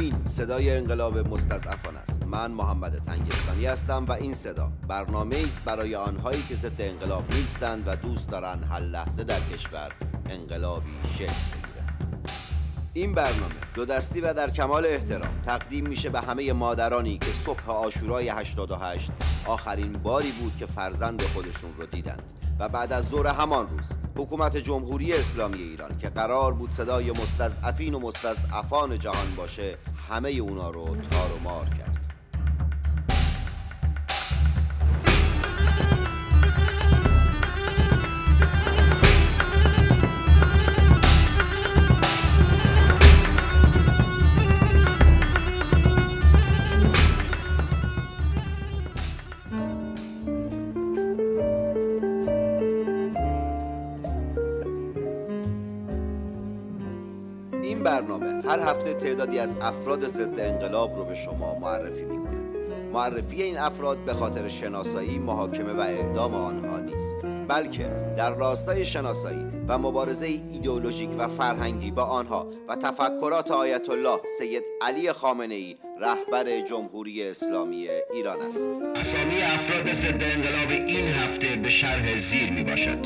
این صدای انقلاب مستضعفان است. من محمد تنگستانی هستم و این صدا برنامه است برای آنهایی که ضد انقلاب نیستند و دوست دارند هر لحظه در کشور انقلابی شکل بگیرد این برنامه دو دستی و در کمال احترام تقدیم میشه به همه مادرانی که صبح آشورای 88 آخرین باری بود که فرزند خودشون رو دیدند و بعد از ظهر همان روز حکومت جمهوری اسلامی ایران که قرار بود صدای مستضعفین و مستضعفان جهان باشه همه اونا رو تار و مار کرد. هر هفته تعدادی از افراد ضد انقلاب رو به شما معرفی می‌کنه. معرفی این افراد به خاطر شناسایی، محاکمه و اعدام آنها نیست بلکه در راستای شناسایی و مبارزه ایدئولوژیک و فرهنگی با آنها و تفکرات آیت الله سید علی خامنه ای رهبر جمهوری اسلامی ایران است. اسامی افراد ضد انقلاب این هفته به شرح زیر می باشد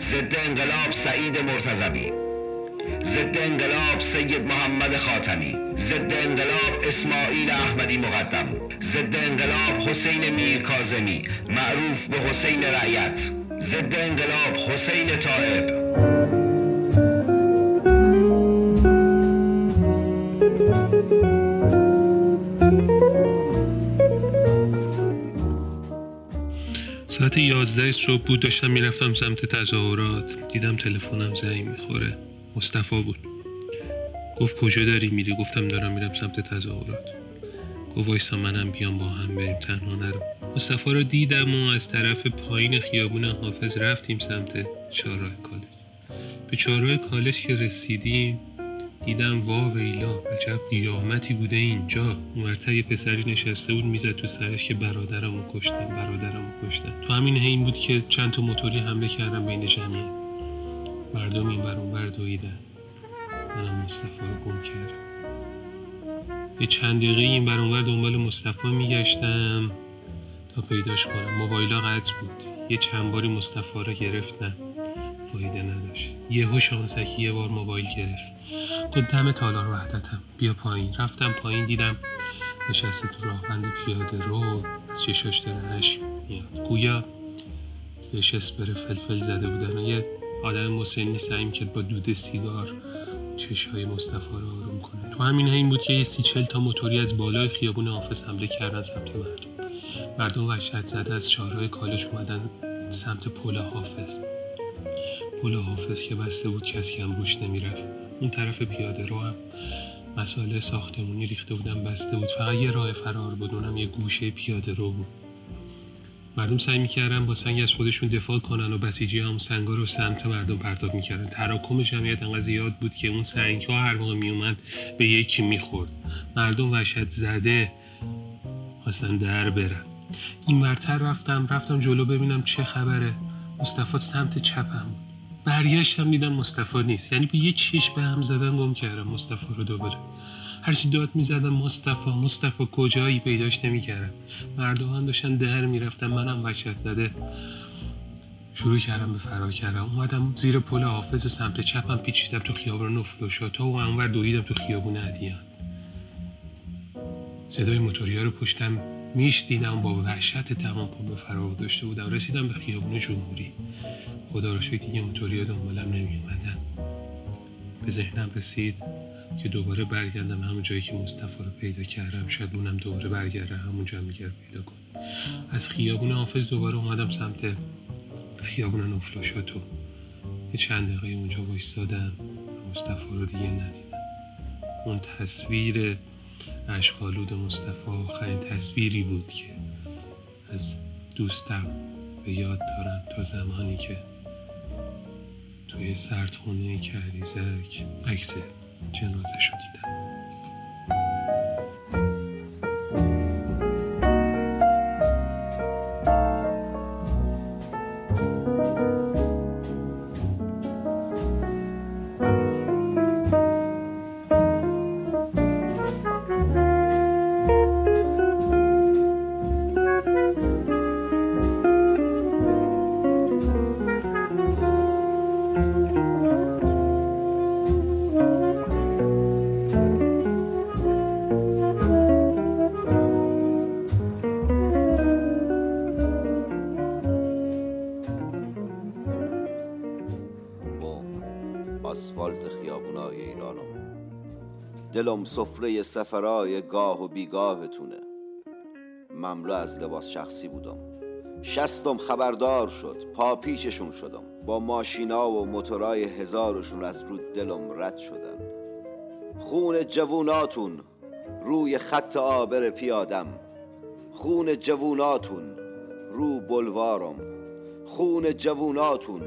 ضد انقلاب سعید مرتضوی. ضد انقلاب سید محمد خاتمی ضد انقلاب اسماعیل احمدی مقدم ضد انقلاب حسین میر کاظمی معروف به حسین رعیت ضد انقلاب حسین طائب. ساعت یازده صبح بود داشتم می‌رفتم سمت تظاهرات. دیدم تلفنم زنگ می‌خوره. مصطفی بود. گفت کجا داری میری؟ گفتم دارم میرم سمت تظاهرات. گفت وایسا منم بیام با هم بریم تنها نرو. مصطفی رو دیدم و از طرف پایین خیابون حافظ رفتیم سمت چهارراه کالج. به چهارراه کالج که رسیدیم دیدم وا ویلا عجب قیامتی بوده اینجا. اونورتر یه پسری نشسته بود می‌زد تو سرش که برادرمو کشتن برادرمو کشتن. تو همین حین بود که چند تا موتوری حمله کردن بین جمعیت. مردم این بر اونور دویدن. منم مصطفی رو گم کردم. یه چند دقیقه این بر دنبال مصطفی میگشتم تا پیداش کنم. موبایلا قطع بود. یه چند باری مصطفی رو گرفتم. فایده نداشت. یهو شانسکی یه بار موبایل گرفت. گفت دم تالار وحدتم. بیا پایین. رفتم پایین دیدم نشسته تو راهبند پیاده رو از چشاش داره اشک میاد. گویا بهش اسپر فلفل زده بودن. و یه آدم مسنی سعی کرد با دود سیگار چشهای مصطفی رو آروم کنه. تو همین این بود که سی چل تا موتوری از بالای خیابون حافظ حمله کردن سمت مردم. مردم وحشت زده از چهارراه کالج اومدن سمت پل حافظ. پل حافظ که بسته بود کسی هم روش نمی‌رفت. اون طرف پیاده رو هم مسائل ساختمونی ریخته بودن بسته بود. فقط یه راه فرار بود اونم یه گوشه پیاده رو بود. مردم سعی می‌کردن با سنگ از خودشون دفاع کنن و بسیجی هم سنگا رو سمت مردم پرتاب می‌کردن. تراکم جمعیت انقدر زیاد بود که اون سنگ ها هر موقع میومد به یکی می‌خورد. مردم وحشت زده خواستن در برن. این ورتر رفتم رفتم جلو ببینم چه خبره. مصطفی سمت چپم بود. برگشتم دیدم مصطفی نیست. یعنی به یه چشم به هم زدن گم کردم مصطفی رو دوباره. هرچی داد می‌زدم مصطفی مصطفی کجایی پیداش نمی‌کردم. مردم هم داشتن در می‌رفتن منم وحشت زده. شروع کردم به فرار کردم. اومدم زیر پل حافظ و سمت چپم پیچیدم تو خیابون نفلوشا. تا و اونور دویدم تو خیابون عدیان صدای موتوریا رو پشتم میش دیدم با وحشت تمام پا به فرار داشته بودم. رسیدم به خیابون جمهوری. خدا رو شکر دیگه موتوریا دنبالم نمی اومدن به ذهنم رسید که دوباره برگردم همون جایی که مصطفی رو پیدا کردم. شاید اونم دوباره برگرده همونجا میگرد پیدا کنم از خیابون حافظ دوباره اومدم سمت خیابون نفلاشاتو یه چند دقیقه اونجا وایستادم. مصطفی رو دیگه ندیدم. اون تصویر اشخالود مصطفی آخرین تصویری بود که از دوستم به یاد دارم تا زمانی که توی سردخونه کریزک عکس جنازه شو دیدم آسفالت دلم سفره سفرای گاه و بیگاهتونه. مملو از لباس شخصی بودم. شستم خبردار شد. پا پیچشون شدم. با ماشینا و موتورای هزارشون از رو دلم رد شدن. خون جووناتون روی خط آبر پیادم. خون جووناتون رو بلوارم. خون جووناتون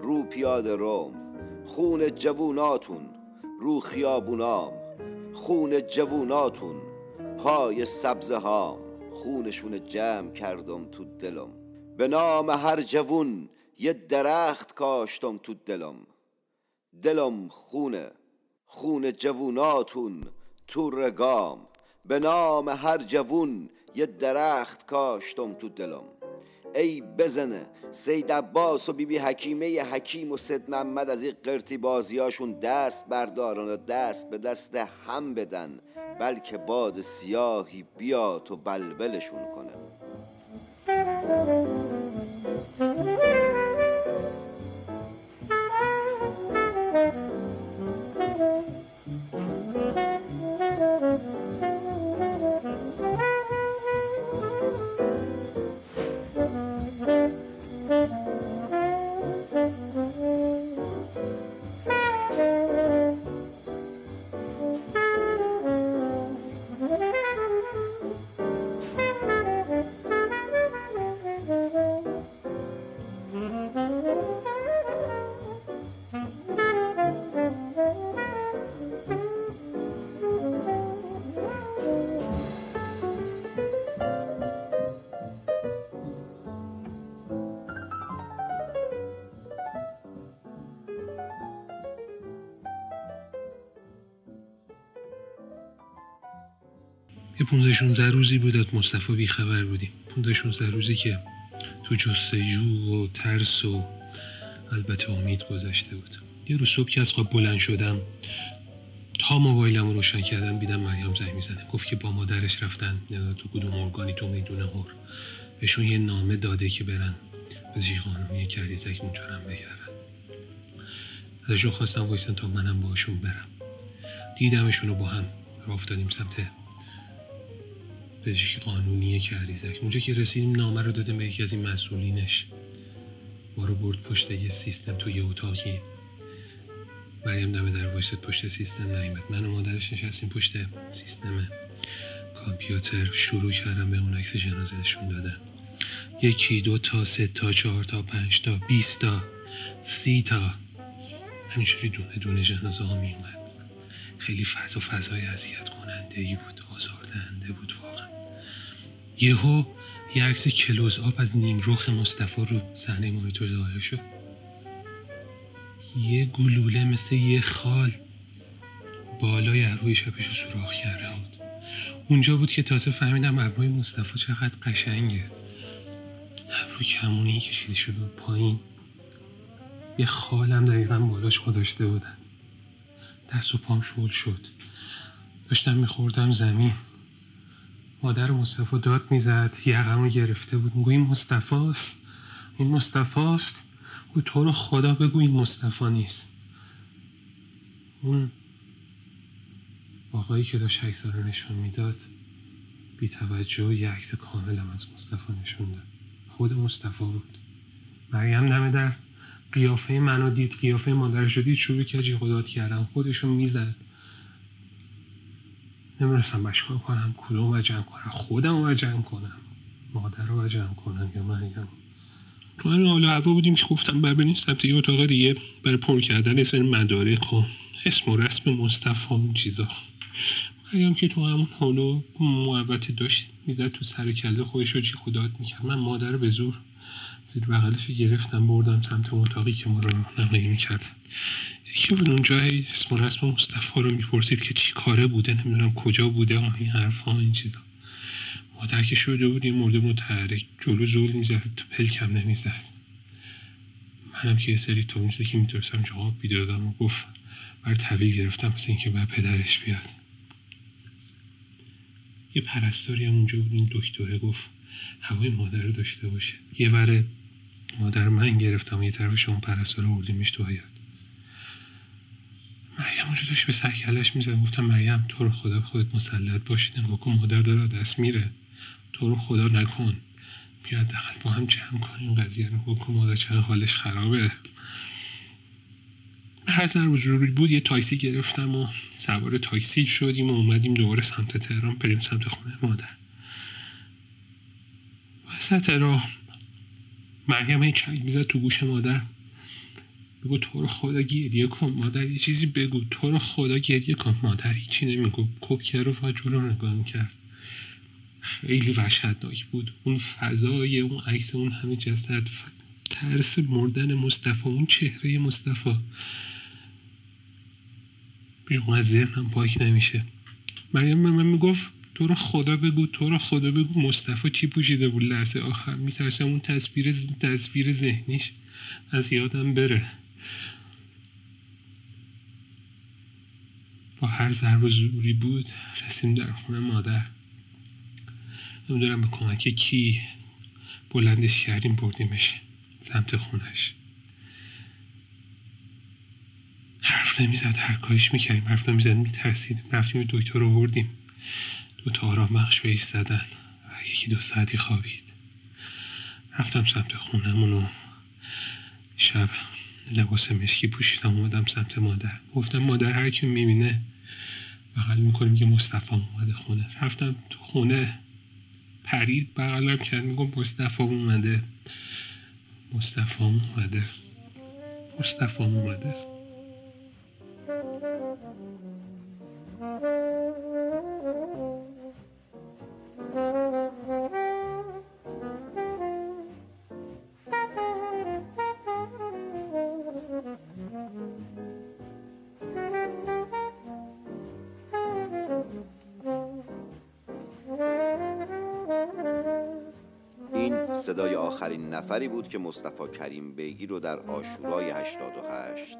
رو پیاده روم. خون جووناتون رو خیابونام. خون جووناتون. پای سبزه هام خونشون جمع کردم تو دلم. به نام هر جوون یه درخت کاشتم تو دلم. دلم خونه خون جووناتون تو رگام. به نام هر جوون یه درخت کاشتم تو دلم. ای بزنه. سید عباس و بیبی حکیمه حکیم و سید محمد از این قرتی بازیاشون دست بردارن و دست به دست هم بدن. بلکه باد سیاهی بیاد و بلبلشون کنه. 15 16 روزی بود از مصطفی بیخبر بودیم. 15 16 روزی که تو جستجو و ترس و البته امید گذشته بود. یه روز صبح که از خواب بلند شدم تا موبایلم رو روشن کردم دیدم مریم زنگ می‌زنه گفت که با مادرش رفتن. تو کدوم ارگانی تو می‌دونه هور بهشون یه نامه داده که برن پزشک قانونی کریزک اونجا هم بگردن. ازشون خواستم وایسن تا منم باشون برم. دیدمشون رو با هم راه افتادیم سمت پزشکی قانونی کریزک اونجا که رسیدیم نامه رو داده به یکی از این مسئولینش. ما رو برد پشت یه سیستم تو یه اتاقی. مریم دمه در وایست پشت سیستم نیمد من و مادرش نشستیم پشت سیستم. کامپیوتر شروع کردم به اون عکس جنازهشون دادن. یکی دو تا سه تا چهار تا پنج تا بیست تا سی تا. همینجوری دونه دونه جنازه ها می اومد خیلی فضا فضای اذیت کننده ای بود آزاردهنده بود یهو یه عکس کلوز آب از نیمروخ مصطفی رو صحنه مانیتور ظاهر شد. یه گلوله مثل یه خال بالای روی شبش رو سوراخ کرده بود. اونجا بود که تازه فهمیدم ابروی مصطفی چقدر قشنگه. ابرو کمونی کشیده شده پایین. یه خالم دقیقا بالاش گذاشته بودن. دست و پام شل شد. داشتم میخوردم زمین. مادر مصطفی داد می‌زد یقمو گرفته بود. میگو این مصطفاست این مصطفاست او تو رو خدا بگو این مصطفی نیست. اون آقایی که داشت عکس رو نشون می‌داد بی توجه یه عکس کاملم از مصطفی نشون داد. خود مصطفی بود. مریم نمه در قیافه منو دید قیافه مادرش رو دید شروع جی خداد کردم خودشو می‌زد. نمی‌رسم بشکار کنم کدوم و جمع کنم خودم رو کنم مادر رو جمع کنم یا مریم تو. همین حالا هوا بودیم که گفتم بریم سمت یه اتاق دیگه برای پر کردن اسم مدارک و اسم و رسم مصطفی و چیزا. مریم که تو همون حالا محبت داشت می‌زد تو سر کله خودش رو جی خداد می‌کرد. من مادر به زور زیر بغلش گرفتم بردم سمت اتاقی که ما رو نقلیه می‌کرد. یکی بود اونجا اسم و رسم مصطفی رو می‌پرسید که چی کاره بوده نمی‌دونم کجا بوده این حرف ها این چیزا. مادر که شده بود این مورد متحرک جلو زول می‌زد تو پلکم نمی‌زد. منم که یه سری تا می‌زده که میترسم جواب بیدادم و گفت بر طویل گرفتم مثل اینکه بر پدرش بیاد. یه پرستاری هم اونجا بود این دکتره گفت هوای مادر رو داشته باشه. یه وره مادر من گرفتم یه طرف شما پرستار رو بردیمش تو حیات مریم اونجا داشت به سرکلش می‌زد. گفتم مریم تو رو خدا خودت مسلط باشید. نگاه کن مادر داره دست میره. تو رو خدا نکن. بیا دقل با هم جمع کنیم. قضیه رو کن مادر چقدر حالش خرابه. هر ضرور بود یه تاکسی گرفتم و سوار تاکسی شدیم و اومدیم دوباره سمت تهران. بریم سمت خونه مادر. وسط راه مریم هی چنگ می‌زد تو گوش مادر. بگو تو رو خدا گریه کن مادر یه چیزی بگو. تو رو خدا گریه کن مادر هیچی نمیگو. کوکر رو فقط جلو نگاه می‌کرد خیلی وحشتناک بود. اون فضای اون عکس اون همه جسد ترس مردن مصطفی اون چهره مصطفی. بیرون از ذهنم پاک نمیشه. مریم من می‌گفت تو رو خدا بگو تو رو خدا بگو مصطفی چی پوشیده بود لحظه آخر. میترسم اون تصویر تصویر ذهنیش از یادم بره. با هر ضرب و زوری بود رسیم در خونه مادر. نمی‌دونم به کمک کی بلندش کردیم بردیمش سمت خونش. حرف نمی‌زد هر کاریش می‌کردیم حرف نمی‌زد میترسید رفتیم دکتر رو بردیم. دو تا آرام بخش بهش زدن و یکی دو ساعتی خوابید. رفتم سمت خونمون و شب لباس مشکی پوشیدم اومدم سمت مادر. گفتم مادر هر کی می‌بینه بغل می‌کنیم که مصطفی اومده خونه. رفتم تو خونه پرید بغلم کرد میگم مصطفی اومده. مصطفی اومده. مصطفی اومده. صدای آخرین نفری بود که مصطفی کریم بیگی رو در آشورای 88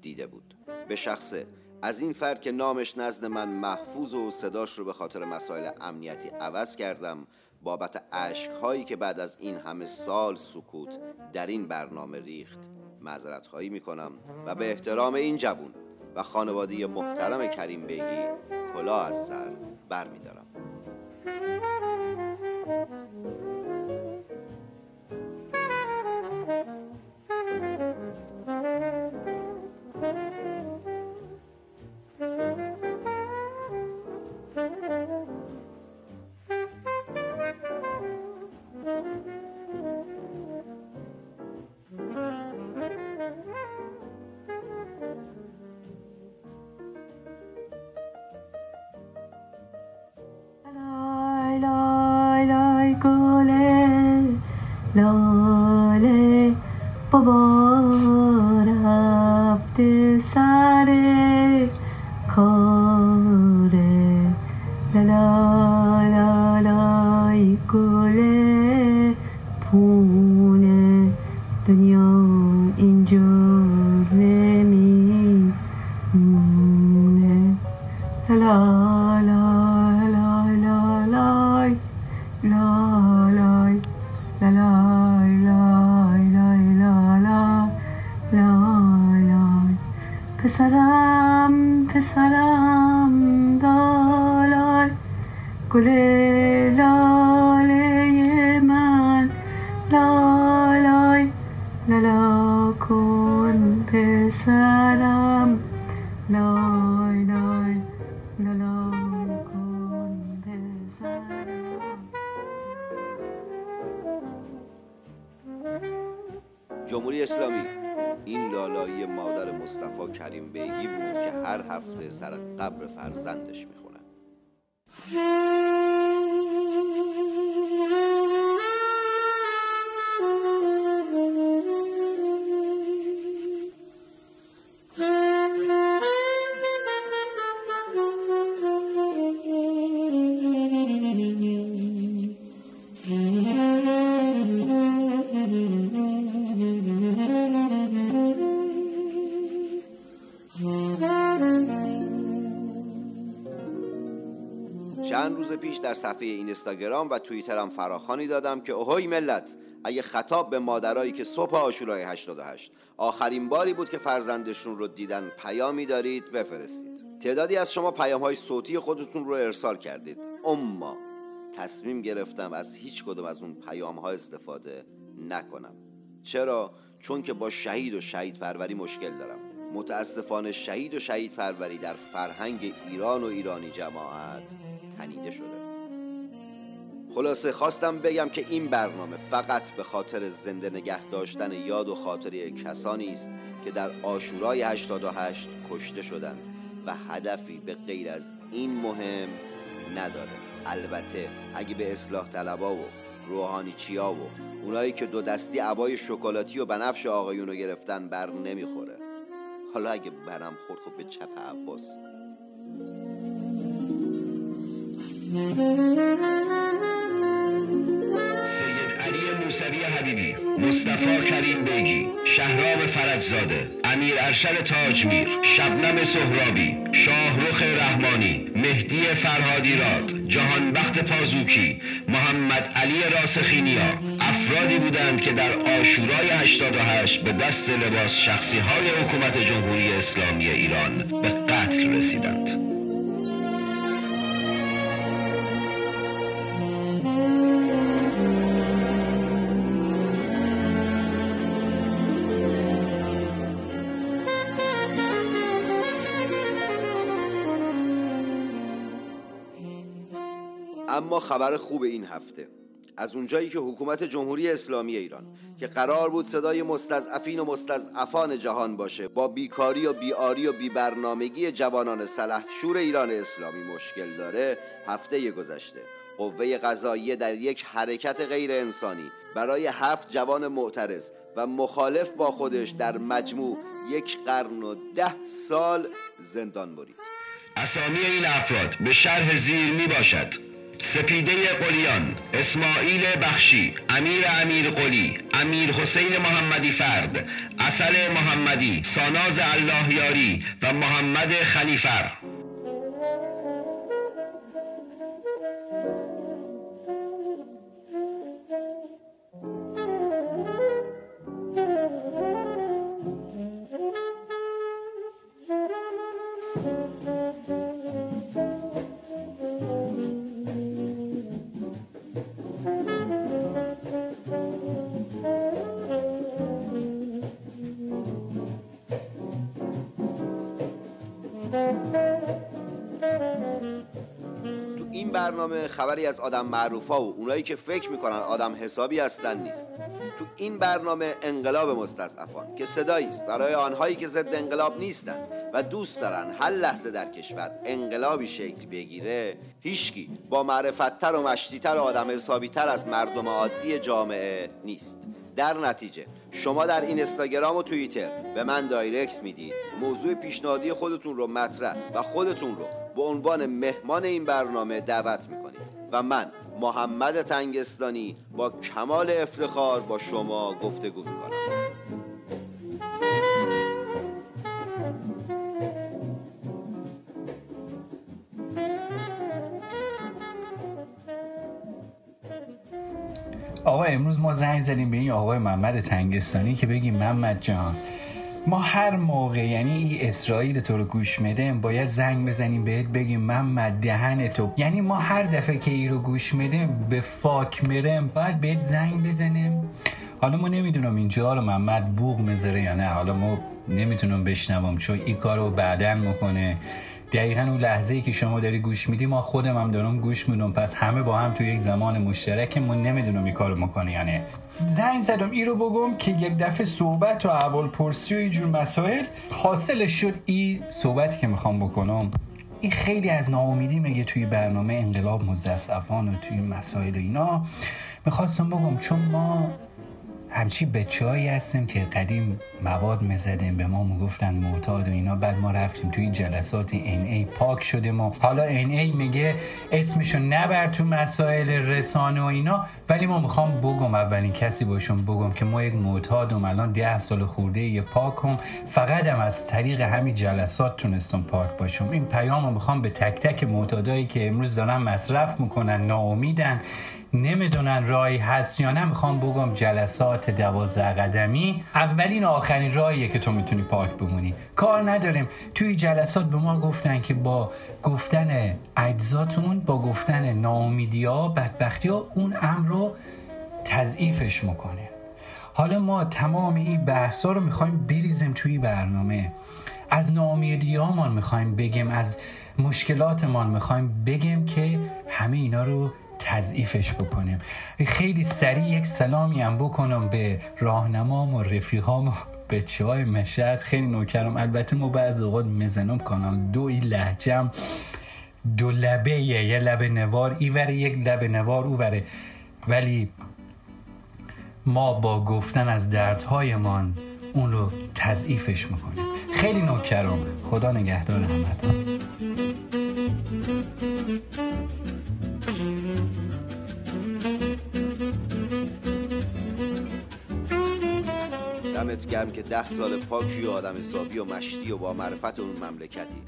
دیده بود. به شخصه از این فرد که نامش نزد من محفوظ و صداش رو به خاطر مسائل امنیتی عوض کردم بابت عشق هایی که بعد از این همه سال سکوت در این برنامه ریخت معذرت خواهی می کنم و به احترام این جوون و خانواده محترم کریم بیگی کلاه از سر بر می دارم. پسرم پسرم دالای گل فرزندش می‌خونه. پیش در صفحه اینستاگرام و توییترم فراخانی دادم که اوهوی ملت اگه خطاب به مادرایی که صبح آشورای 88 آخرین باری بود که فرزندشون رو دیدن پیامی دارید بفرستید. تعدادی از شما پیام های صوتی خودتون رو ارسال کردید. اما تصمیم گرفتم از هیچ کدوم از اون پیام ها استفاده نکنم. چرا؟ چون که با شهید و شهید پروری مشکل دارم. متاسفانه شهید و شهید پروری در فرهنگ ایران و ایرانی جماعت تنیده شده. خلاصه خواستم بگم که این برنامه فقط به خاطر زنده نگه داشتن یاد و خاطره کسانی است که در آشورای 88 کشته شدند و هدفی به غیر از این مهم نداره. البته اگه به اصلاح طلبا و روحانی چیا و اونایی که دو دستی عبای شکلاتی و بنفش آقایونو گرفتن بر نمی‌خوره. حالا اگه برم خورد خب به چپ عباس. سید علی موسوی حبیبی مصطفی کریم بیگی شهرام فرجزاده امیر ارشد تاجمیر شبنم سهرابی شاهرخ رحمانی مهدی فرهادی راد جهانبخت پازوکی محمد علی راسخینیا افرادی بودند که در آشورای 88 به دست لباس شخصی های حکومت جمهوری اسلامی ایران به قتل رسیدند. خبر خوب این هفته. از اونجایی که حکومت جمهوری اسلامی ایران که قرار بود صدای مستضعفین و مستضعفان جهان باشه با بیکاری و بیاری و بیبرنامگی جوانان سلح شور ایران اسلامی مشکل داره هفته گذشته. قوه قضاییه در یک حرکت غیر انسانی برای هفت جوان معترض و مخالف با خودش در مجموع یک قرن و ده سال زندان برید. اسامی این افراد به شرح زیر می باشد سپیده قلیان اسماعیل بخشی امیر امیر قلی امیر حسین محمدی فرد اصل محمدی ساناز الله یاری و محمد خلیفر. خبری از آدم معروف ها و اونایی که فکر می‌کنن آدم حسابی هستن نیست. تو این برنامه انقلاب مستضعفان که صدایی است برای آنهایی که ضد انقلاب نیستند و دوست دارن هر لحظه در کشور انقلابی شکل بگیره هیچکی با معرفتتر و مشتیتر و آدم حسابیتر از مردم عادی جامعه نیست. در نتیجه شما در این اینستاگرام و توییتر به من دایرکت می‌دید. موضوع پیشنهادی خودتون رو مطرح و خودتون رو به عنوان مهمان این برنامه دعوت می‌کنید. و من محمد تنگستانی با کمال افتخار با شما گفتگو می‌کنم. آقا امروز ما زنگ زدیم به این آقای محمد تنگستانی که بگیم محمد جان ما هر موقع یعنی اسرائیل تو رو گوش میده باید زنگ بزنیم بهت بگیم محمد دهن تو. یعنی ما هر دفعه که ای رو گوش میدیم به فاک میرم باید بهت زنگ بزنیم. حالا ما نمی‌دونم اینجا رو محمد بوغ می‌ذاره یا نه حالا ما نمی‌تونم بشنوم چون این کار رو بعدا می‌کنه. دقیقا اون لحظه ای که شما داری گوش میدی ما خودم هم دارم گوش میدم. پس همه با هم تو یک زمان مشترک ما نمی‌دونم این کارو می‌کنه یعنی زنگ زدم ای رو بگم که یک دفعه صحبت و اول پرسی و اینجور مسائل حاصلش شد. این صحبتی که می‌خوام بکنم این خیلی از ناامیدی میگه توی برنامه انقلاب مزدسفان و توی مسائل و اینا. می‌خواستم بگم چون ما همچی بچه هستیم که قدیم مواد می‌زدیم به ما می‌گفتن معتاد و اینا. بعد ما رفتیم توی جلسات این ای پاک شده ما حالا این ای میگه اسمشو نبر تو مسائل رسانه و اینا. ولی ما می‌خوام بگم اولین کسی باشم بگم که ما یک معتادم الان ده سال خورده یه پاکم. فقط هم از طریق همین جلسات تونستم پاک باشم. این پیام رو می‌خوام به تک تک معتادایی که امروز دارن مصرف می‌کنن ناامیدن. نمی‌دونن راهی هست یا نه. می‌خوام بگم جلسات دوازده قدمی اولین و آخرین راهیه که تو می‌تونی پاک بمونی. کار نداریم. توی جلسات به ما گفتن که با گفتن اجزاتون با گفتن ناامیدی ها بدبختی ها اون امر رو تضعیفش می‌کنه. حالا ما تمام این بحثا رو می‌خوایم بریزیم توی برنامه. از ناامیدیامان می‌خوایم بگیم از مشکلاتمان می‌خوایم بگیم که همه اینا رو تضعیفش بکنیم. خیلی سریع یک سلامی هم بکنم به راهنمام و رفیقام و بچه های مشهد. خیلی نوکرم. البته ما بعض اوقات مزنم کانال دو این لحجم دو لبه یه لبه نوار. ایوره یک لبه نوار اووره ولی ما با گفتن از دردهایمان اون رو تضعیفش می‌کنیم. خیلی نوکرم. خدا نگهدار همتون. گرم که ده سال پاکی و آدم حسابی و مشتی و با معرفت اون مملکتی.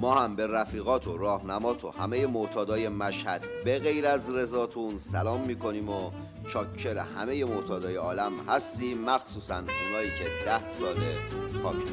ما هم به رفیقات و راهنمات و همه معتادای مشهد به غیر از رضاتون سلام می‌کنیم و شاکر همه معتادای عالم هستیم مخصوصا اونایی که ده ساله پاکی.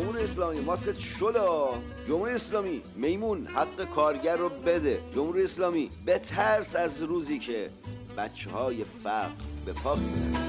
جمهوری اسلامی ما ست شلا جمهوری اسلامی میمون حق کارگر رو بده جمهوری اسلامی به ترس از روزی که بچه های فقر به پا می‌رن.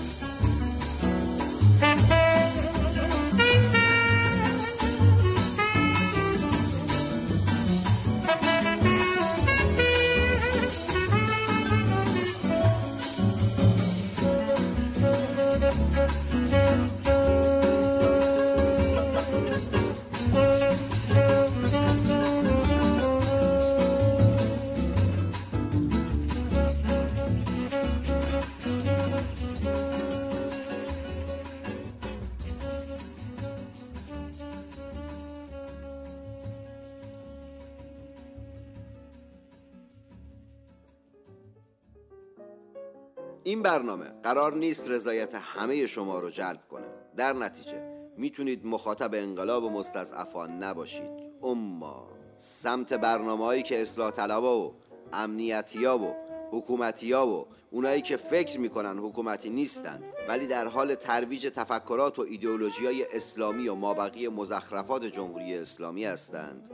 این برنامه قرار نیست رضایت همه شما رو جلب کنه. در نتیجه می‌تونید مخاطب انقلاب مستضعفان نباشید. اما سمت برنامه هایی که اصلاح طلبا و امنیتی ها و حکومتی ها و اونایی که فکر می‌کنن حکومتی نیستند ولی در حال ترویج تفکرات و ایدئولوژی های اسلامی و مابقی مزخرفات جمهوری اسلامی هستند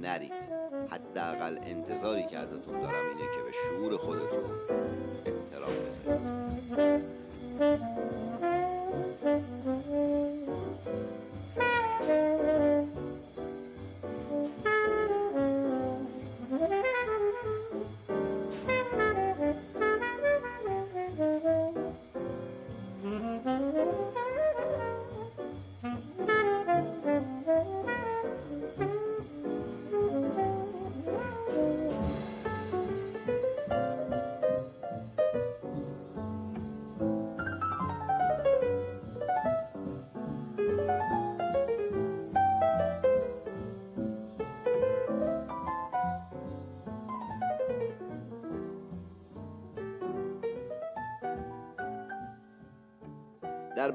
نرید. حداقل انتظاری که ازتون دارم اینه که به شعور خودتون احترام بذارید در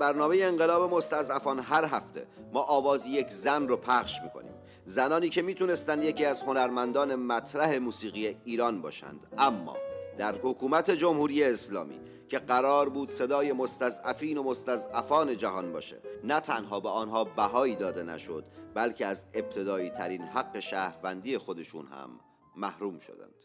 برنامه انقلاب مستضعفان هر هفته ما آواز یک زن رو پخش می‌کنیم. زنانی که می‌تونستن یکی از هنرمندان مطرح موسیقی ایران باشند. اما در حکومت جمهوری اسلامی که قرار بود صدای مستضعفین و مستضعفان جهان باشه نه تنها به آنها بهایی داده نشد بلکه از ابتدایی ترین حق شهروندی خودشون هم محروم شدند.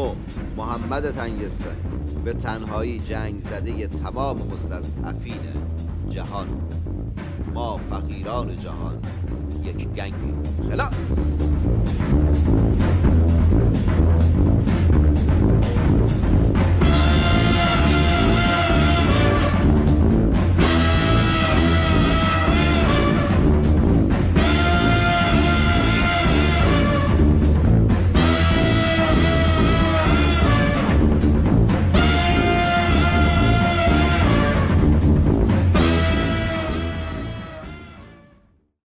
مو محمد تنگستانی به تنهایی جنگ زده تمام مستضعفین جهان. ما فقیران جهان یک گنگ خلاص.